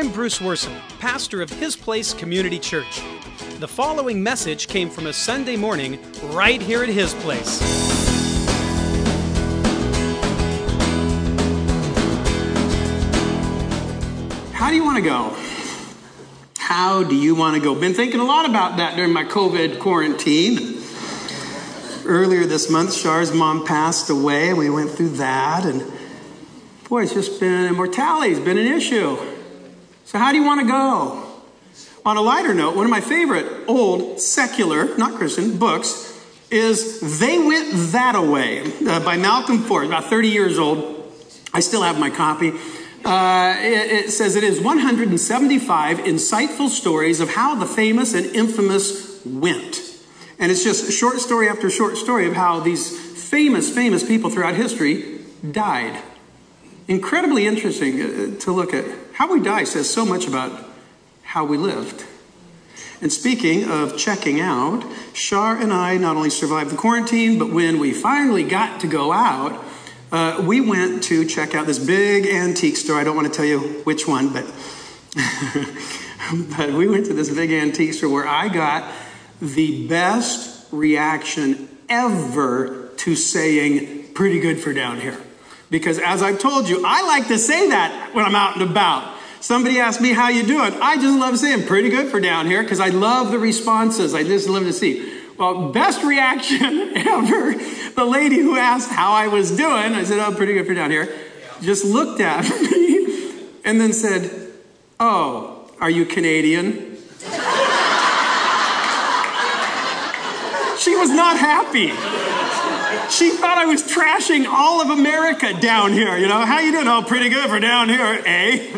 I'm Bruce Worson, pastor of His Place Community Church. The following message came from a Sunday morning right here at His Place. How do you want to go? How do you want to go? Been thinking a lot about that during my COVID quarantine. Earlier this month, Char's mom passed away, and we went through that. And boy, it's just been mortality has been an issue. So, how do you want to go? On a lighter note, one of my favorite old secular, not Christian, books is They Went That Away uh, by Malcolm Forbes, about 30 years old. I still have my copy. Uh, it, it says it is 175 insightful stories of how the famous and infamous went. And it's just short story after short story of how these famous, famous people throughout history died. Incredibly interesting uh, to look at. How we die says so much about how we lived. And speaking of checking out, Shar and I not only survived the quarantine, but when we finally got to go out, uh, we went to check out this big antique store. I don't want to tell you which one, but, but we went to this big antique store where I got the best reaction ever to saying pretty good for down here. Because as I've told you, I like to say that when I'm out and about. Somebody asked me how you doing. I just love saying pretty good for down here because I love the responses. I just love to see. Well, best reaction ever. The lady who asked how I was doing, I said, "Oh, pretty good for down here." Just looked at me and then said, "Oh, are you Canadian?" she was not happy. She thought I was trashing all of America down here. You know, how you doing? Oh, pretty good for down here, eh?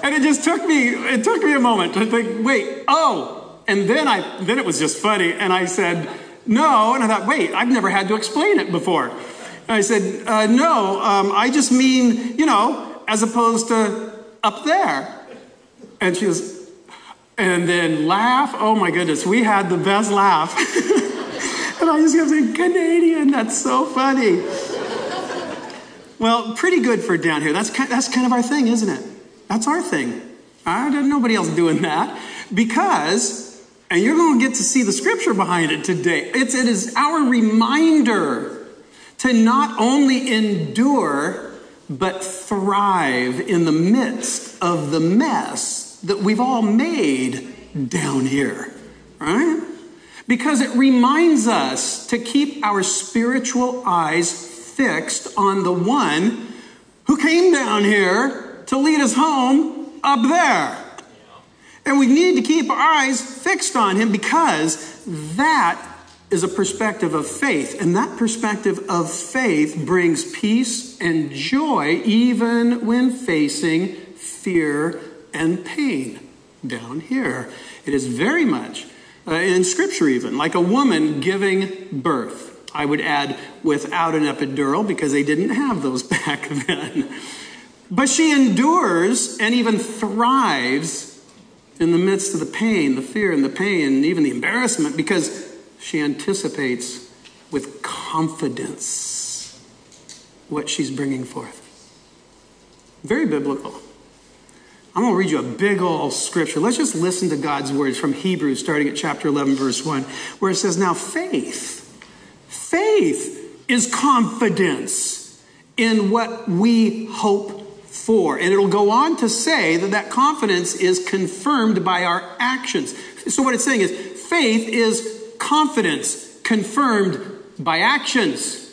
and it just took me, it took me a moment to think, wait, oh. And then I, then it was just funny. And I said, no. And I thought, wait, I've never had to explain it before. And I said, uh, no, um, I just mean, you know, as opposed to up there. And she was, and then laugh. Oh my goodness, we had the best laugh. and I just kept saying, Canadian, that's so funny. well, pretty good for down here. That's kind, that's kind of our thing, isn't it? That's our thing. I don't nobody else doing that because, and you're going to get to see the scripture behind it today. It's, it is our reminder to not only endure, but thrive in the midst of the mess that we've all made down here, right? Because it reminds us to keep our spiritual eyes fixed on the one who came down here to lead us home up there. And we need to keep our eyes fixed on him because that is a perspective of faith. And that perspective of faith brings peace and joy even when facing fear and pain down here. It is very much uh, in Scripture, even like a woman giving birth. I would add without an epidural because they didn't have those back then. But she endures and even thrives in the midst of the pain, the fear, and the pain, and even the embarrassment because she anticipates with confidence what she's bringing forth. Very biblical. I'm going to read you a big old scripture. Let's just listen to God's words from Hebrews, starting at chapter 11, verse 1, where it says, Now faith, faith is confidence in what we hope for. And it'll go on to say that that confidence is confirmed by our actions. So what it's saying is faith is confidence confirmed by actions.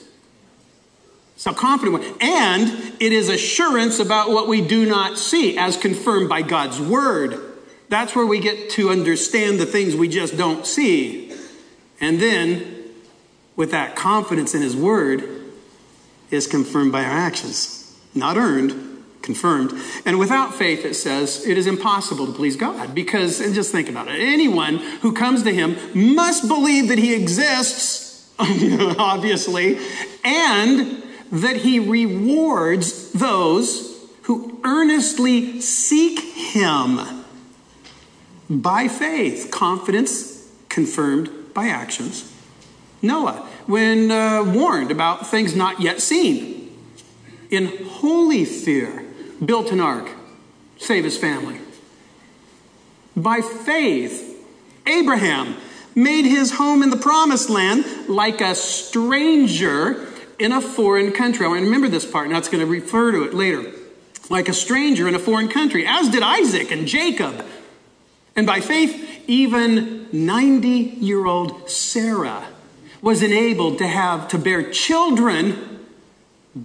So confident. And it is assurance about what we do not see, as confirmed by God's word. That's where we get to understand the things we just don't see. And then, with that confidence in his word, is confirmed by our actions. Not earned, confirmed. And without faith, it says, it is impossible to please God. Because, and just think about it, anyone who comes to him must believe that he exists, obviously, and that he rewards those who earnestly seek him by faith, confidence confirmed by actions. Noah, when uh, warned about things not yet seen, in holy fear, built an ark, save his family. By faith, Abraham made his home in the promised land like a stranger in a foreign country. I want to remember this part, now it's going to refer to it later. Like a stranger in a foreign country, as did Isaac and Jacob. And by faith, even 90 year old Sarah was enabled to have to bear children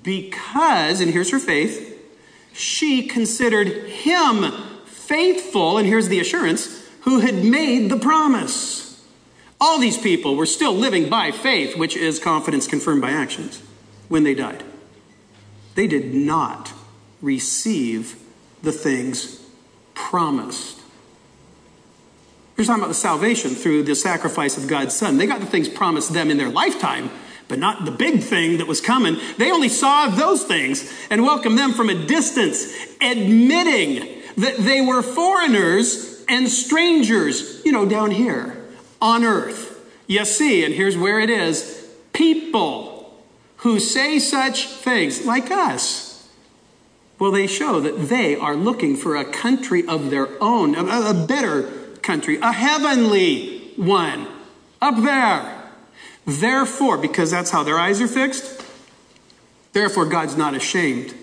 because, and here's her faith, she considered him faithful, and here's the assurance, who had made the promise. All these people were still living by faith, which is confidence confirmed by actions, when they died. They did not receive the things promised. You're talking about the salvation through the sacrifice of God's Son. They got the things promised them in their lifetime, but not the big thing that was coming. They only saw those things and welcomed them from a distance, admitting that they were foreigners and strangers, you know, down here on earth. You see, and here's where it is people who say such things, like us, well, they show that they are looking for a country of their own, a, a better country, a heavenly one, up there. Therefore, because that's how their eyes are fixed, therefore God's not ashamed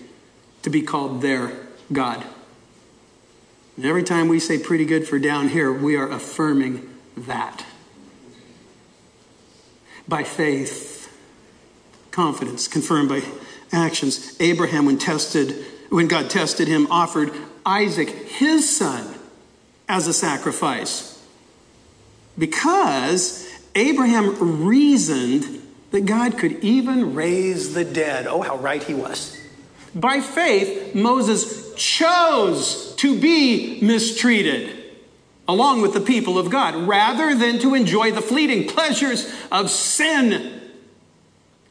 to be called their God. And every time we say pretty good for down here, we are affirming that. By faith, confidence confirmed by actions. Abraham, when tested, when God tested him, offered Isaac, his son, as a sacrifice. Because Abraham reasoned that God could even raise the dead. Oh, how right he was. By faith, Moses chose to be mistreated along with the people of God rather than to enjoy the fleeting pleasures of sin.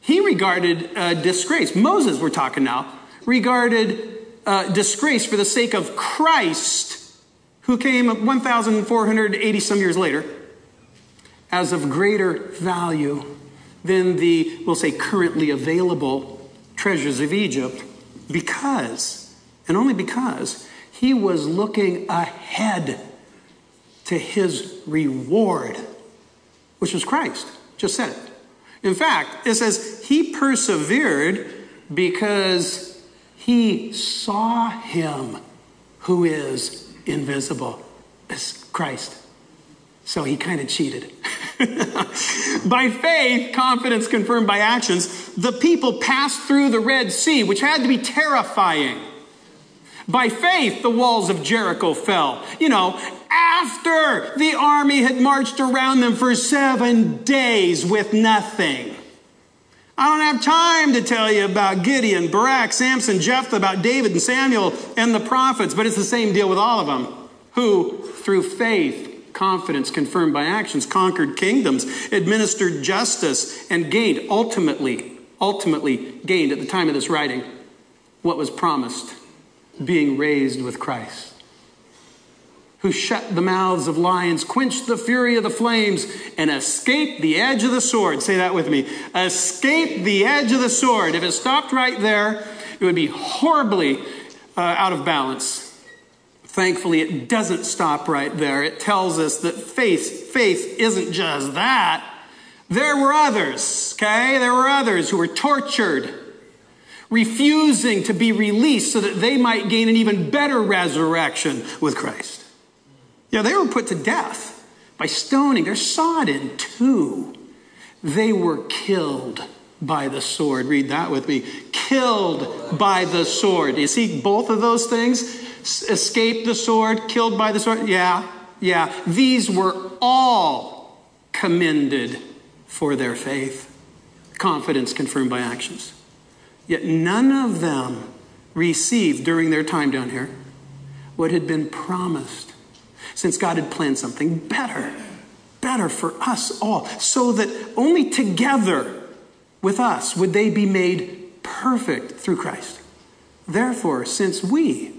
He regarded uh, disgrace, Moses, we're talking now, regarded uh, disgrace for the sake of Christ who came 1,480 some years later, as of greater value than the, we'll say, currently available treasures of Egypt, because, and only because, he was looking ahead to his reward, which was Christ. Just said it. In fact, it says he persevered because he saw him who is invisible as Christ. So he kind of cheated. by faith, confidence confirmed by actions, the people passed through the Red Sea, which had to be terrifying. By faith, the walls of Jericho fell. You know, after the army had marched around them for seven days with nothing. I don't have time to tell you about Gideon, Barak, Samson, Jephthah, about David and Samuel and the prophets, but it's the same deal with all of them. Who, through faith, confidence confirmed by actions, conquered kingdoms, administered justice, and gained ultimately, ultimately gained at the time of this writing what was promised being raised with Christ who shut the mouths of lions, quenched the fury of the flames, and escaped the edge of the sword. Say that with me. Escape the edge of the sword. If it stopped right there, it would be horribly uh, out of balance. Thankfully, it doesn't stop right there. It tells us that faith, faith isn't just that. There were others, okay? There were others who were tortured, refusing to be released so that they might gain an even better resurrection with Christ. Yeah, they were put to death by stoning. They're sawed in two. They were killed by the sword. Read that with me. Killed by the sword. You see both of those things? Escaped the sword, killed by the sword. Yeah, yeah. These were all commended for their faith. Confidence confirmed by actions. Yet none of them received during their time down here what had been promised since God had planned something better, better for us all, so that only together with us would they be made perfect through Christ. Therefore, since we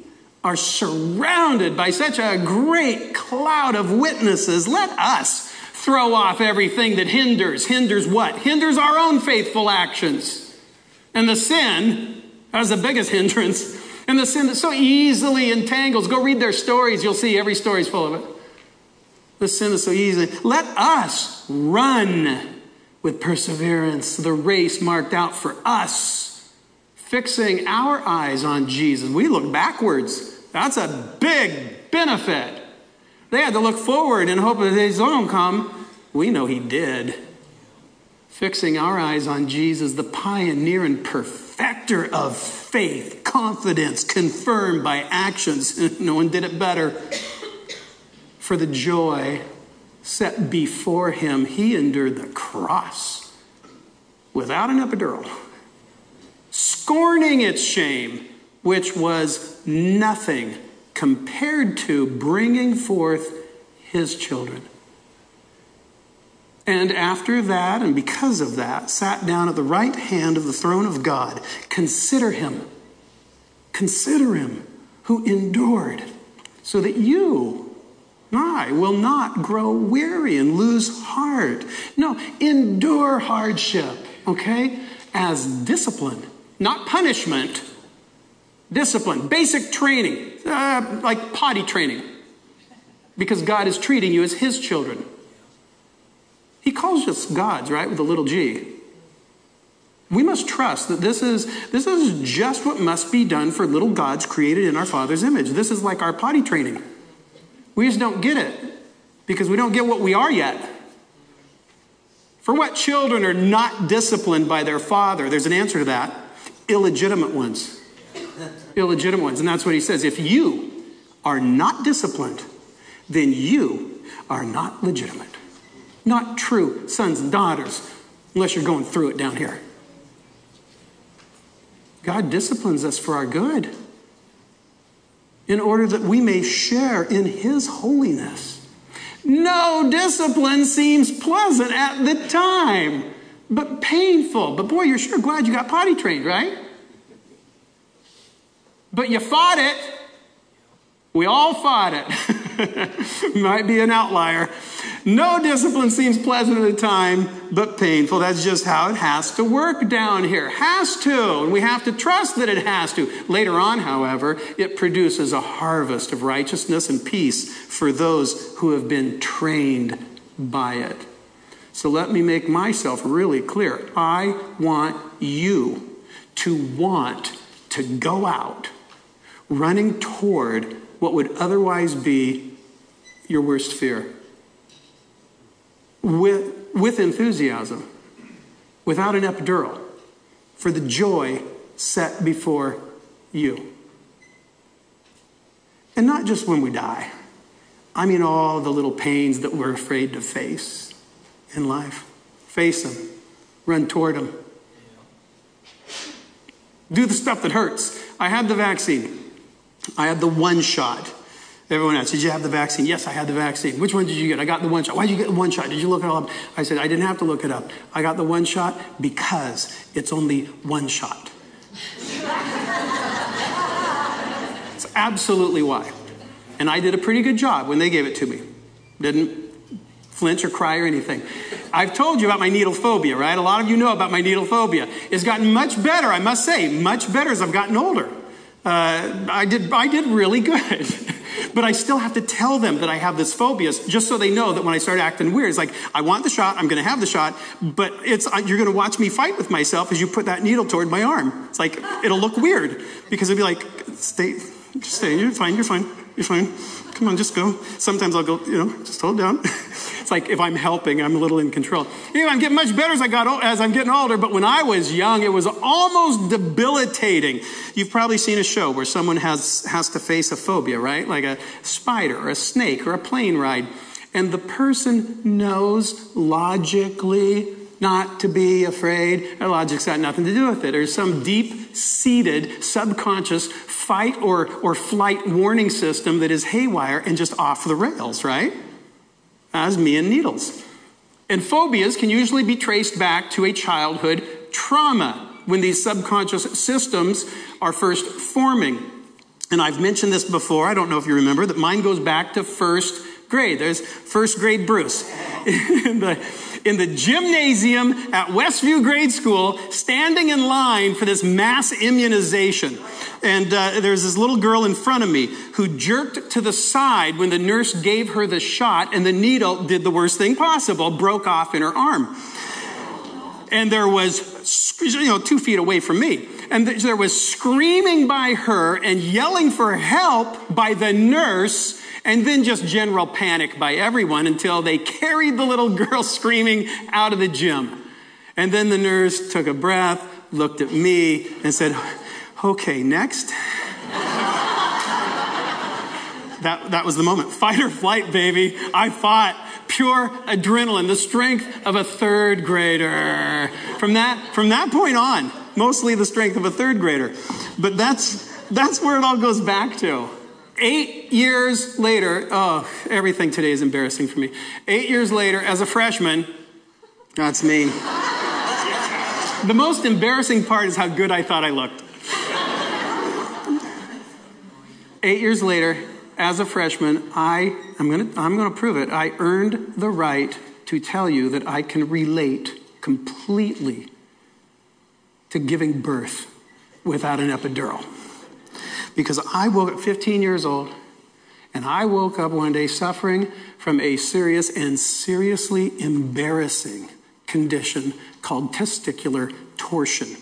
are surrounded by such a great cloud of witnesses, let us throw off everything that hinders. Hinders what? Hinders our own faithful actions. And the sin, as the biggest hindrance, And the sin that so easily entangles. Go read their stories. You'll see every story is full of it. The sin that so easily. Let us run with perseverance the race marked out for us, fixing our eyes on Jesus. We look backwards. That's a big benefit. They had to look forward and hope that his own come. We know he did. Fixing our eyes on Jesus, the pioneer and perfecter of faith, confidence confirmed by actions. no one did it better. For the joy set before him, he endured the cross without an epidural, scorning its shame, which was nothing compared to bringing forth his children. And after that, and because of that, sat down at the right hand of the throne of God. Consider him. Consider him who endured, so that you, I, will not grow weary and lose heart. No, endure hardship, okay, as discipline, not punishment Discipline, basic training, uh, like potty training, because God is treating you as His children. He calls us gods, right, with a little g. We must trust that this is, this is just what must be done for little gods created in our Father's image. This is like our potty training. We just don't get it because we don't get what we are yet. For what children are not disciplined by their father? There's an answer to that. Illegitimate ones illegitimate ones. And that's what he says. If you are not disciplined, then you are not legitimate. Not true sons and daughters, unless you're going through it down here. God disciplines us for our good in order that we may share in his holiness. No discipline seems pleasant at the time, but painful. But boy, you're sure glad you got potty trained, right? But you fought it. We all fought it. Might be an outlier. No discipline seems pleasant at the time, but painful. That's just how it has to work down here. Has to. And we have to trust that it has to. Later on, however, it produces a harvest of righteousness and peace for those who have been trained by it. So let me make myself really clear. I want you to want to go out running toward what would otherwise be your worst fear with, with enthusiasm, without an epidural, for the joy set before you. And not just when we die, I mean all the little pains that we're afraid to face in life. Face them, run toward them. Do the stuff that hurts. I had the vaccine. I had the one shot. Everyone else, did you have the vaccine? Yes, I had the vaccine. Which one did you get? I got the one shot. Why did you get the one shot? Did you look it all up? I said, I didn't have to look it up. I got the one shot because it's only one shot. It's absolutely why. And I did a pretty good job when they gave it to me. Didn't flinch or cry or anything. I've told you about my needle phobia, right? A lot of you know about my needle phobia. It's gotten much better, I must say, much better as I've gotten older uh, I, did, I did really good. but I still have to tell them that I have this phobia just so they know that when I start acting weird, it's like, I want the shot, I'm going to have the shot, but it's, uh, you're going to watch me fight with myself as you put that needle toward my arm. It's like, it'll look weird because it'll be like, stay, just stay, you're fine, you're fine, you're fine. Come on, just go. Sometimes I'll go, you know, just hold down. it's like if I'm helping, I'm a little in control. Anyway, I'm getting much better as I got as I'm getting older. But when I was young, it was almost debilitating. You've probably seen a show where someone has has to face a phobia, right? Like a spider or a snake or a plane ride, and the person knows logically not to be afraid. Their logic's got nothing to do with it. There's some deep seated subconscious fight or, or flight warning system that is haywire and just off the rails, right? As me and needles. And phobias can usually be traced back to a childhood trauma when these subconscious systems are first forming. And I've mentioned this before, I don't know if you remember, that mine goes back to first grade. There's first grade Bruce. Uh, in the gymnasium at Westview Grade School, standing in line for this mass immunization. And uh, there's this little girl in front of me who jerked to the side when the nurse gave her the shot, and the needle did the worst thing possible, broke off in her arm. And there was, you know, two feet away from me. And there was screaming by her and yelling for help by the nurse and then just general panic by everyone until they carried the little girl screaming out of the gym. And then the nurse took a breath, looked at me, and said, Okay, next. that, that was the moment. Fight or flight, baby. I fought. Pure adrenaline, the strength of a third grader. From that, from that point on, mostly the strength of a third grader. But that's, that's where it all goes back to. Eight years later, oh, everything today is embarrassing for me. Eight years later, as a freshman, that's me. the most embarrassing part is how good I thought I looked. Eight years later, as a freshman, I am going to I'm going to prove it. I earned the right to tell you that I can relate completely to giving birth without an epidural. Because I woke up 15 years old and I woke up one day suffering from a serious and seriously embarrassing condition called testicular torsion.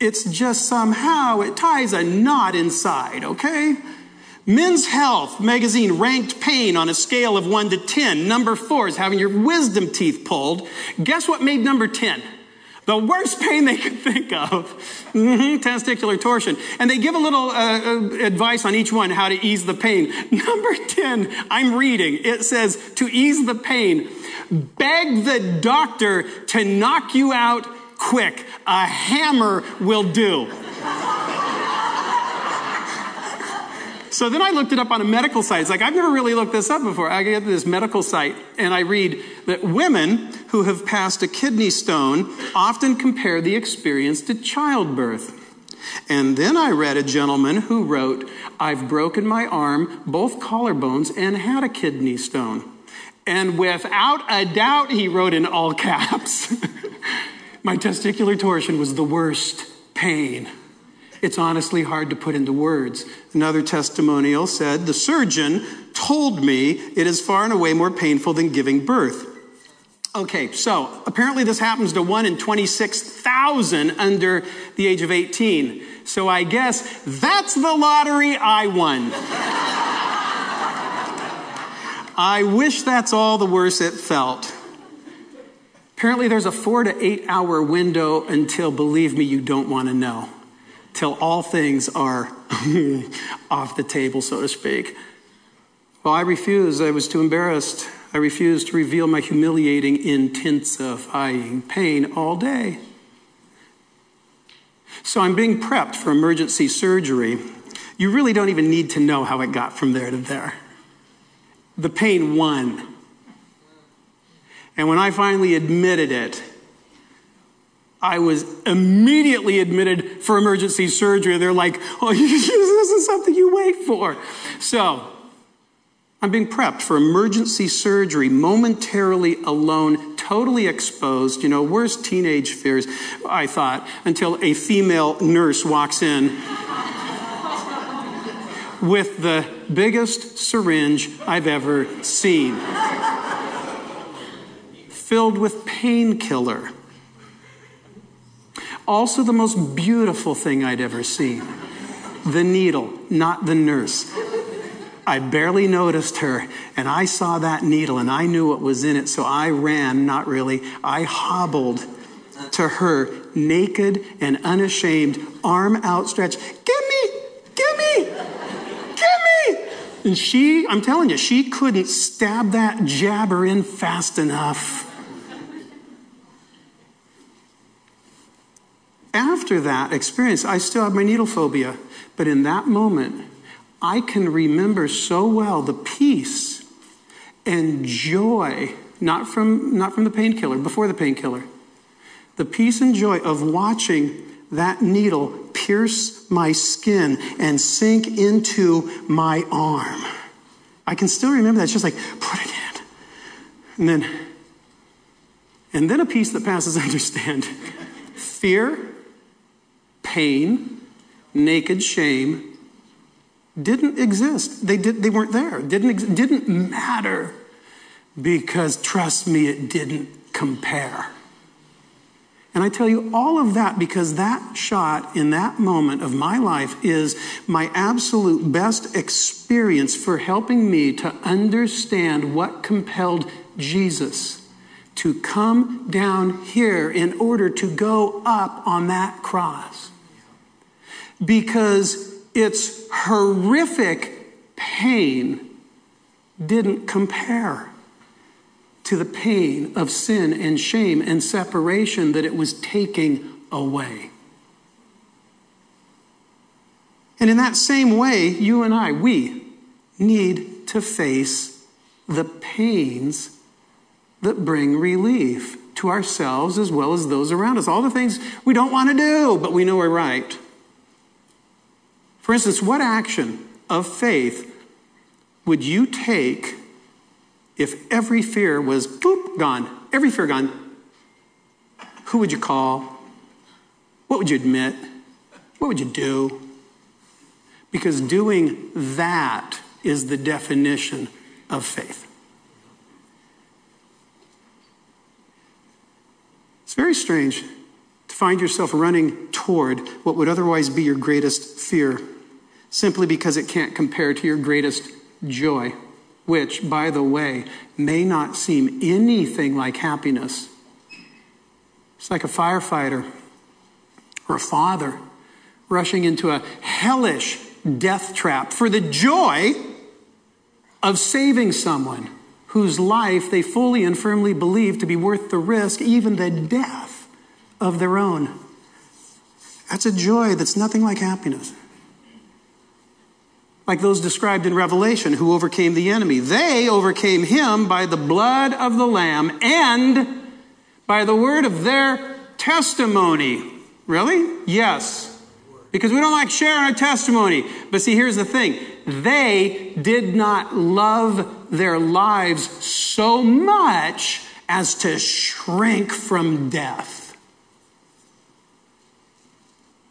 It's just somehow, it ties a knot inside, okay? Men's Health magazine ranked pain on a scale of 1 to 10. Number 4 is having your wisdom teeth pulled. Guess what made number 10? The worst pain they could think of. Mm-hmm, testicular torsion. And they give a little uh, uh, advice on each one how to ease the pain. Number 10, I'm reading. It says, to ease the pain, beg the doctor to knock you out quick. A hammer will do. So then I looked it up on a medical site. It's like, I've never really looked this up before. I get to this medical site and I read that women who have passed a kidney stone often compare the experience to childbirth. And then I read a gentleman who wrote, I've broken my arm, both collarbones, and had a kidney stone. And without a doubt, he wrote in all caps, my testicular torsion was the worst pain it's honestly hard to put into words. Another testimonial said, The surgeon told me it is far and away more painful than giving birth. Okay, so apparently this happens to 1 in 26,000 under the age of 18. So I guess that's the lottery I won. I wish that's all the worse it felt. Apparently, there's a four to eight hour window until, believe me, you don't want to know till all things are off the table, so to speak. Well, I refused. I was too embarrassed. I refused to reveal my humiliating, intensifying pain all day. So I'm being prepped for emergency surgery. You really don't even need to know how it got from there to there. The pain won. And when I finally admitted it, I was immediately admitted for emergency surgery. They're like, oh, this is something you wait for. So, I'm being prepped for emergency surgery, momentarily alone, totally exposed. You know, worst teenage fears, I thought, until a female nurse walks in with the biggest syringe I've ever seen, filled with painkiller also, the most beautiful thing I'd ever seen the needle, not the nurse. I barely noticed her, and I saw that needle, and I knew what was in it, so I ran, not really, I hobbled to her, naked and unashamed, arm outstretched. Give me, give me, give me. And she, I'm telling you, she couldn't stab that jabber in fast enough. After that experience, I still have my needle phobia. But in that moment, I can remember so well the peace and joy, not from, not from the painkiller, before the painkiller, the peace and joy of watching that needle pierce my skin and sink into my arm. I can still remember that. It's just like, put it in. And then And then a peace that passes understand Fear, pain, naked shame didn't exist. They, did, they weren't there. Didn't, ex- didn't matter because, trust me, it didn't compare. And I tell you all of that because that shot in that moment of my life is my absolute best experience for helping me to understand what compelled Jesus to come down here in order to go up on that cross. Because its horrific pain didn't compare to the pain of sin and shame and separation that it was taking away. And in that same way, you and I, we need to face the pains that bring relief to ourselves as well as those around us. All the things we don't want to do, but we know we're right. For instance, what action of faith would you take if every fear was boop, gone, every fear gone, who would you call? What would you admit? What would you do? Because doing that is the definition of faith. It's very strange to find yourself running toward what would otherwise be your greatest fear simply because it can't compare to your greatest joy which, by the way, may not seem anything like happiness. It's like a firefighter or a father rushing into a hellish death trap for the joy of saving someone whose life they fully and firmly believe to be worth the risk, even the death of their own. That's a joy that's nothing like happiness like those described in Revelation who overcame the enemy. They overcame him by the blood of the Lamb and by the word of their testimony. Really? Yes. Because we don't like sharing our testimony. But see, here's the thing they did not love their lives so much as to shrink from death.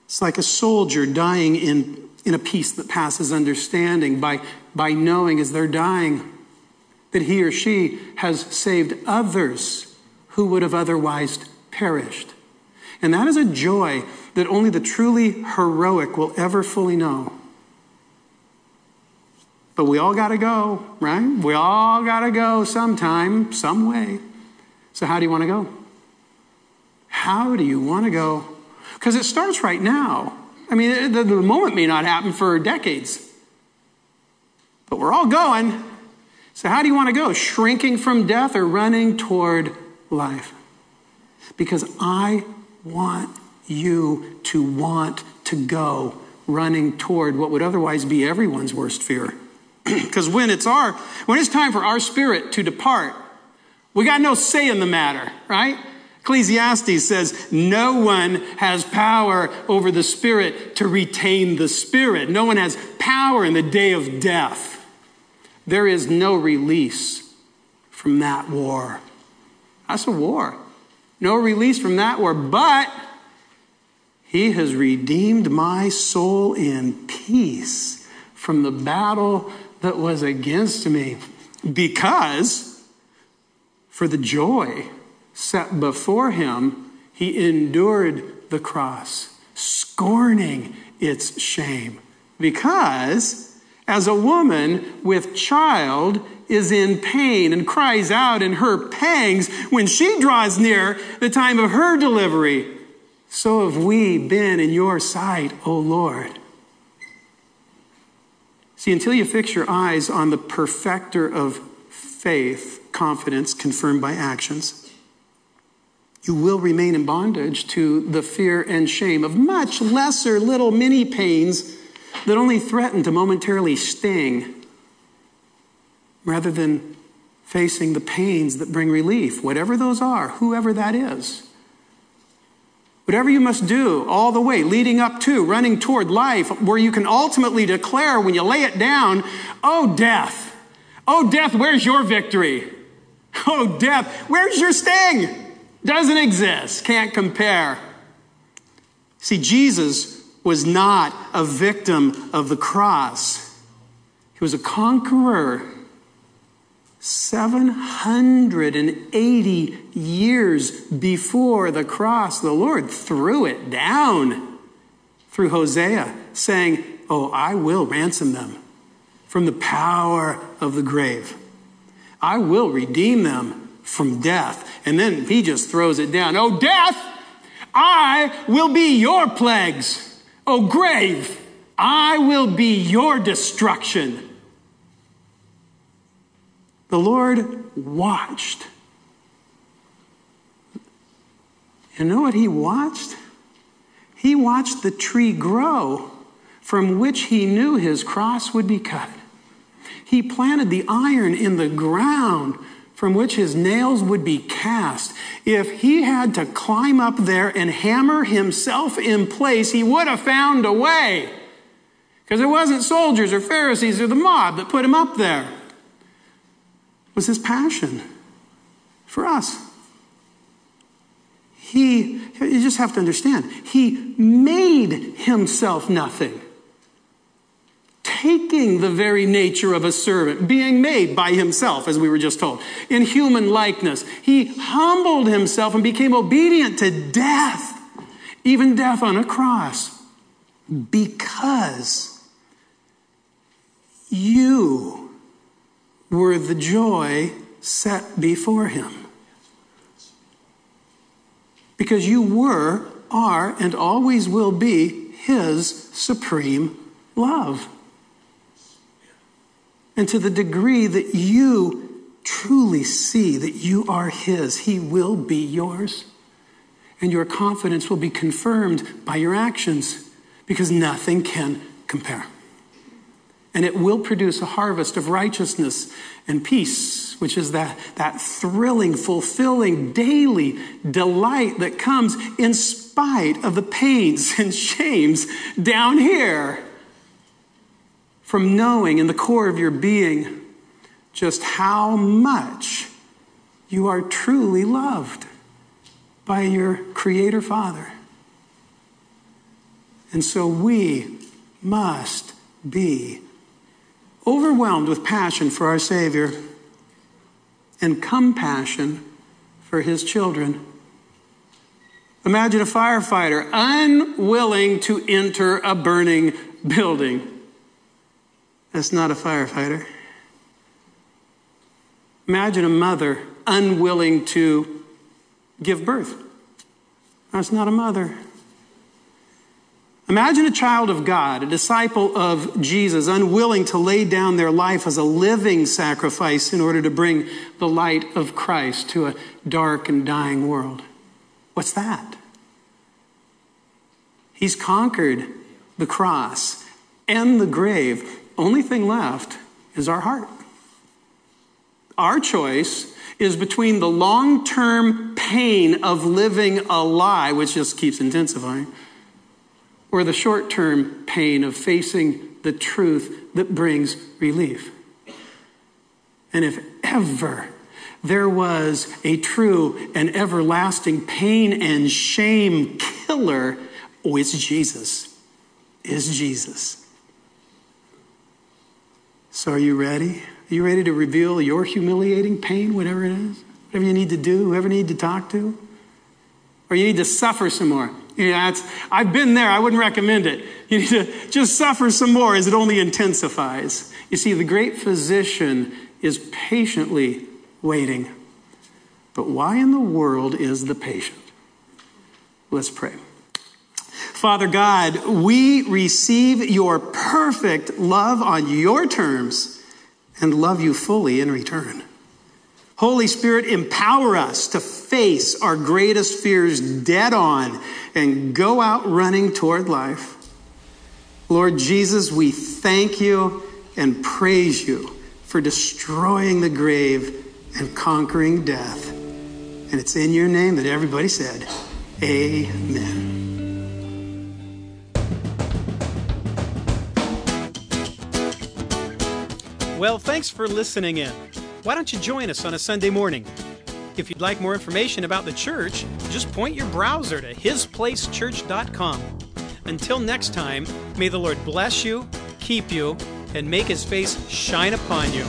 It's like a soldier dying in in a peace that passes understanding by, by knowing as they're dying that he or she has saved others who would have otherwise perished. And that is a joy that only the truly heroic will ever fully know. But we all got to go, right? We all got to go sometime, some way. So, how do you want to go? How do you want to go? Because it starts right now. I mean, the, the moment may not happen for decades, but we're all going. So, how do you want to go? Shrinking from death or running toward life? Because I want you to want to go running toward what would otherwise be everyone's worst fear. Because when it's our, when it's time for our spirit to depart, we got no say in the matter, right? Ecclesiastes says, No one has power over the Spirit to retain the Spirit. No one has power in the day of death. There is no release from that war. That's a war. No release from that war, but He has redeemed my soul in peace from the battle that was against me because for the joy set before him, he endured the cross, scorning its shame. Because as a woman with child is in pain and cries out in her pangs when she draws near the time of her delivery, so have we been in your sight, O Lord. See, until you fix your eyes on the perfecter of faith, confidence confirmed by actions, you will remain in bondage to the fear and shame of much lesser little mini pains that only threaten to momentarily sting rather than facing the pains that bring relief, whatever those are, whoever that is. Whatever you must do all the way leading up to, running toward life, where you can ultimately declare when you lay it down, Oh, death, oh, death, where's your victory? Oh, death, where's your sting? Doesn't exist, can't compare. See, Jesus was not a victim of the cross, he was a conqueror. 780 years before the cross, the Lord threw it down through Hosea, saying, Oh, I will ransom them from the power of the grave. I will redeem them from death. And then he just throws it down. Oh, death, I will be your plagues. Oh, grave, I will be your destruction. The Lord watched. You know what he watched? He watched the tree grow from which he knew his cross would be cut. He planted the iron in the ground from which his nails would be cast. If he had to climb up there and hammer himself in place, he would have found a way. Because it wasn't soldiers or Pharisees or the mob that put him up there. It was his passion for us. He, you just have to understand, he made himself nothing taking the very nature of a servant, being made by himself, as we were just told, in human likeness. He humbled himself and became obedient to death, even death on a cross, because you were the joy set before him. Because you were, are, and always will be his supreme love. And to the degree that you truly see that you are His, He will be yours. And your confidence will be confirmed by your actions because nothing can compare. And it will produce a harvest of righteousness and peace, which is that, that thrilling, fulfilling, daily delight that comes in spite of the pains and shames down here from knowing in the core of your being just how much you are truly loved by your Creator Father. And so we must be overwhelmed with passion for our Savior and compassion for His children. Imagine a firefighter unwilling to enter a burning building. That's not a firefighter. Imagine a mother unwilling to give birth. That's not a mother. Imagine a child of God, a disciple of Jesus, unwilling to lay down their life as a living sacrifice in order to bring the light of Christ to a dark and dying world. What's that? He's conquered the cross and the grave only thing left is our heart. Our choice is between the long term pain of living a lie, which just keeps intensifying, or the short term pain of facing the truth that brings relief. And if ever there was a true and everlasting pain and shame killer, oh, it's Jesus. Is Jesus. So, are you ready? Are you ready to reveal your humiliating pain, whatever it is? Whatever you need to do, whoever you need to talk to? Or you need to suffer some more? Yeah, I've been there. I wouldn't recommend it. You need to just suffer some more as it only intensifies. You see, the great physician is patiently waiting. But why in the world is the patient? Let's pray. Father God, we receive your perfect love on your terms and love you fully in return. Holy Spirit, empower us to face our greatest fears dead on and go out running toward life. Lord Jesus, we thank you and praise you for destroying the grave and conquering death. And it's in your name that everybody said, Amen. Well, thanks for listening in. Why don't you join us on a Sunday morning? If you'd like more information about the church, just point your browser to hisplacechurch.com. Until next time, may the Lord bless you, keep you, and make his face shine upon you.